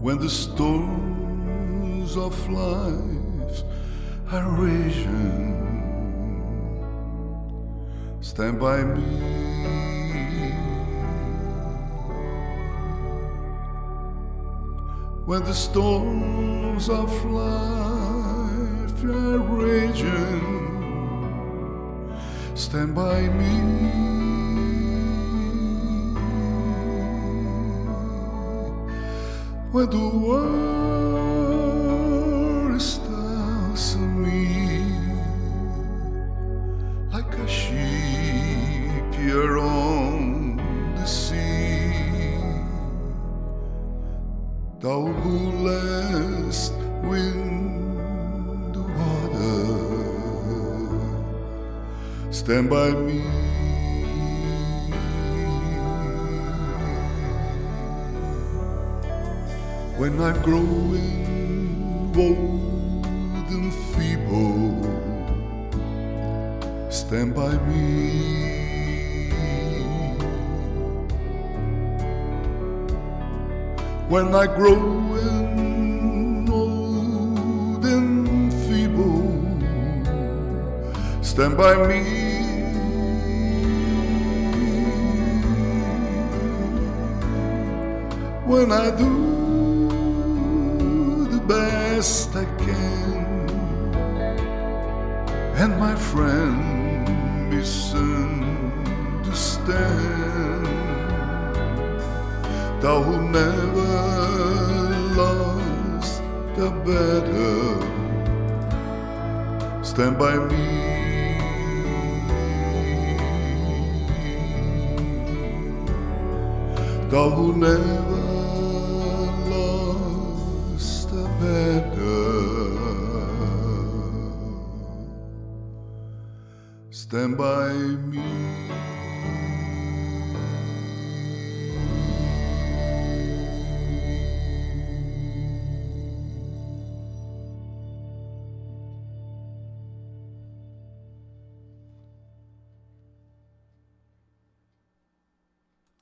when the storms of life are raging. Stand by me when the storms of life are raging. Stand by me. When the world starts on me like a ship here on the sea. Thou who last wind water, stand by me. When I'm growing old and feeble, stand by me. When I grow old and feeble, stand by me. When I do best I can, and my friend misunderstand. Thou who never lost the better, stand by me. Thou who never stand by me.